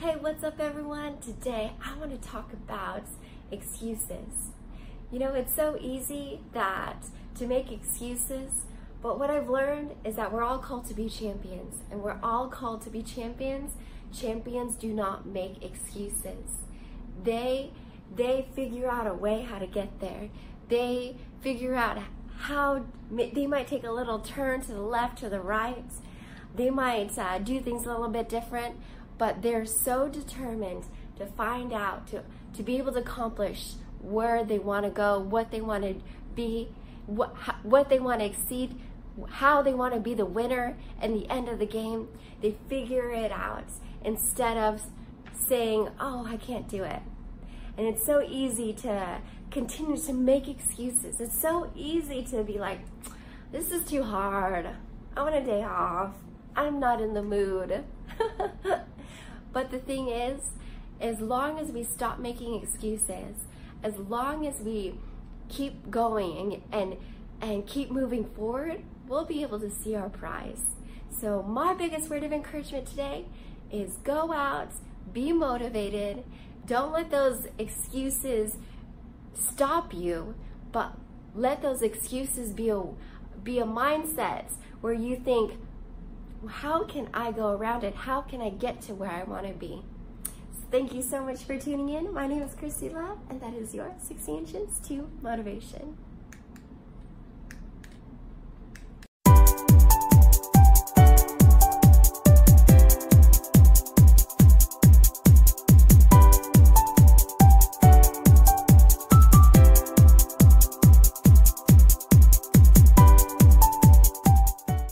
Hey, what's up everyone? Today I want to talk about excuses. You know, it's so easy that to make excuses, but what I've learned is that we're all called to be champions and we're all called to be champions. Champions do not make excuses. They they figure out a way how to get there. They figure out how they might take a little turn to the left or the right. They might uh, do things a little bit different, but they're so determined to find out, to, to be able to accomplish where they want to go, what they want to be, what, what they want to exceed, how they want to be the winner and the end of the game. They figure it out instead of saying, oh, I can't do it. And it's so easy to continue to make excuses. It's so easy to be like, this is too hard. I want a day off. I'm not in the mood. but the thing is, as long as we stop making excuses, as long as we keep going and, and, keep moving forward, we'll be able to see our prize. So my biggest word of encouragement today is go out, be motivated, don't let those excuses stop you, but let those excuses be a, be a mindset where you think, how can I go around it? How can I get to where I want to be? So thank you so much for tuning in. My name is Christy Love, and that is your 60 Inches to Motivation.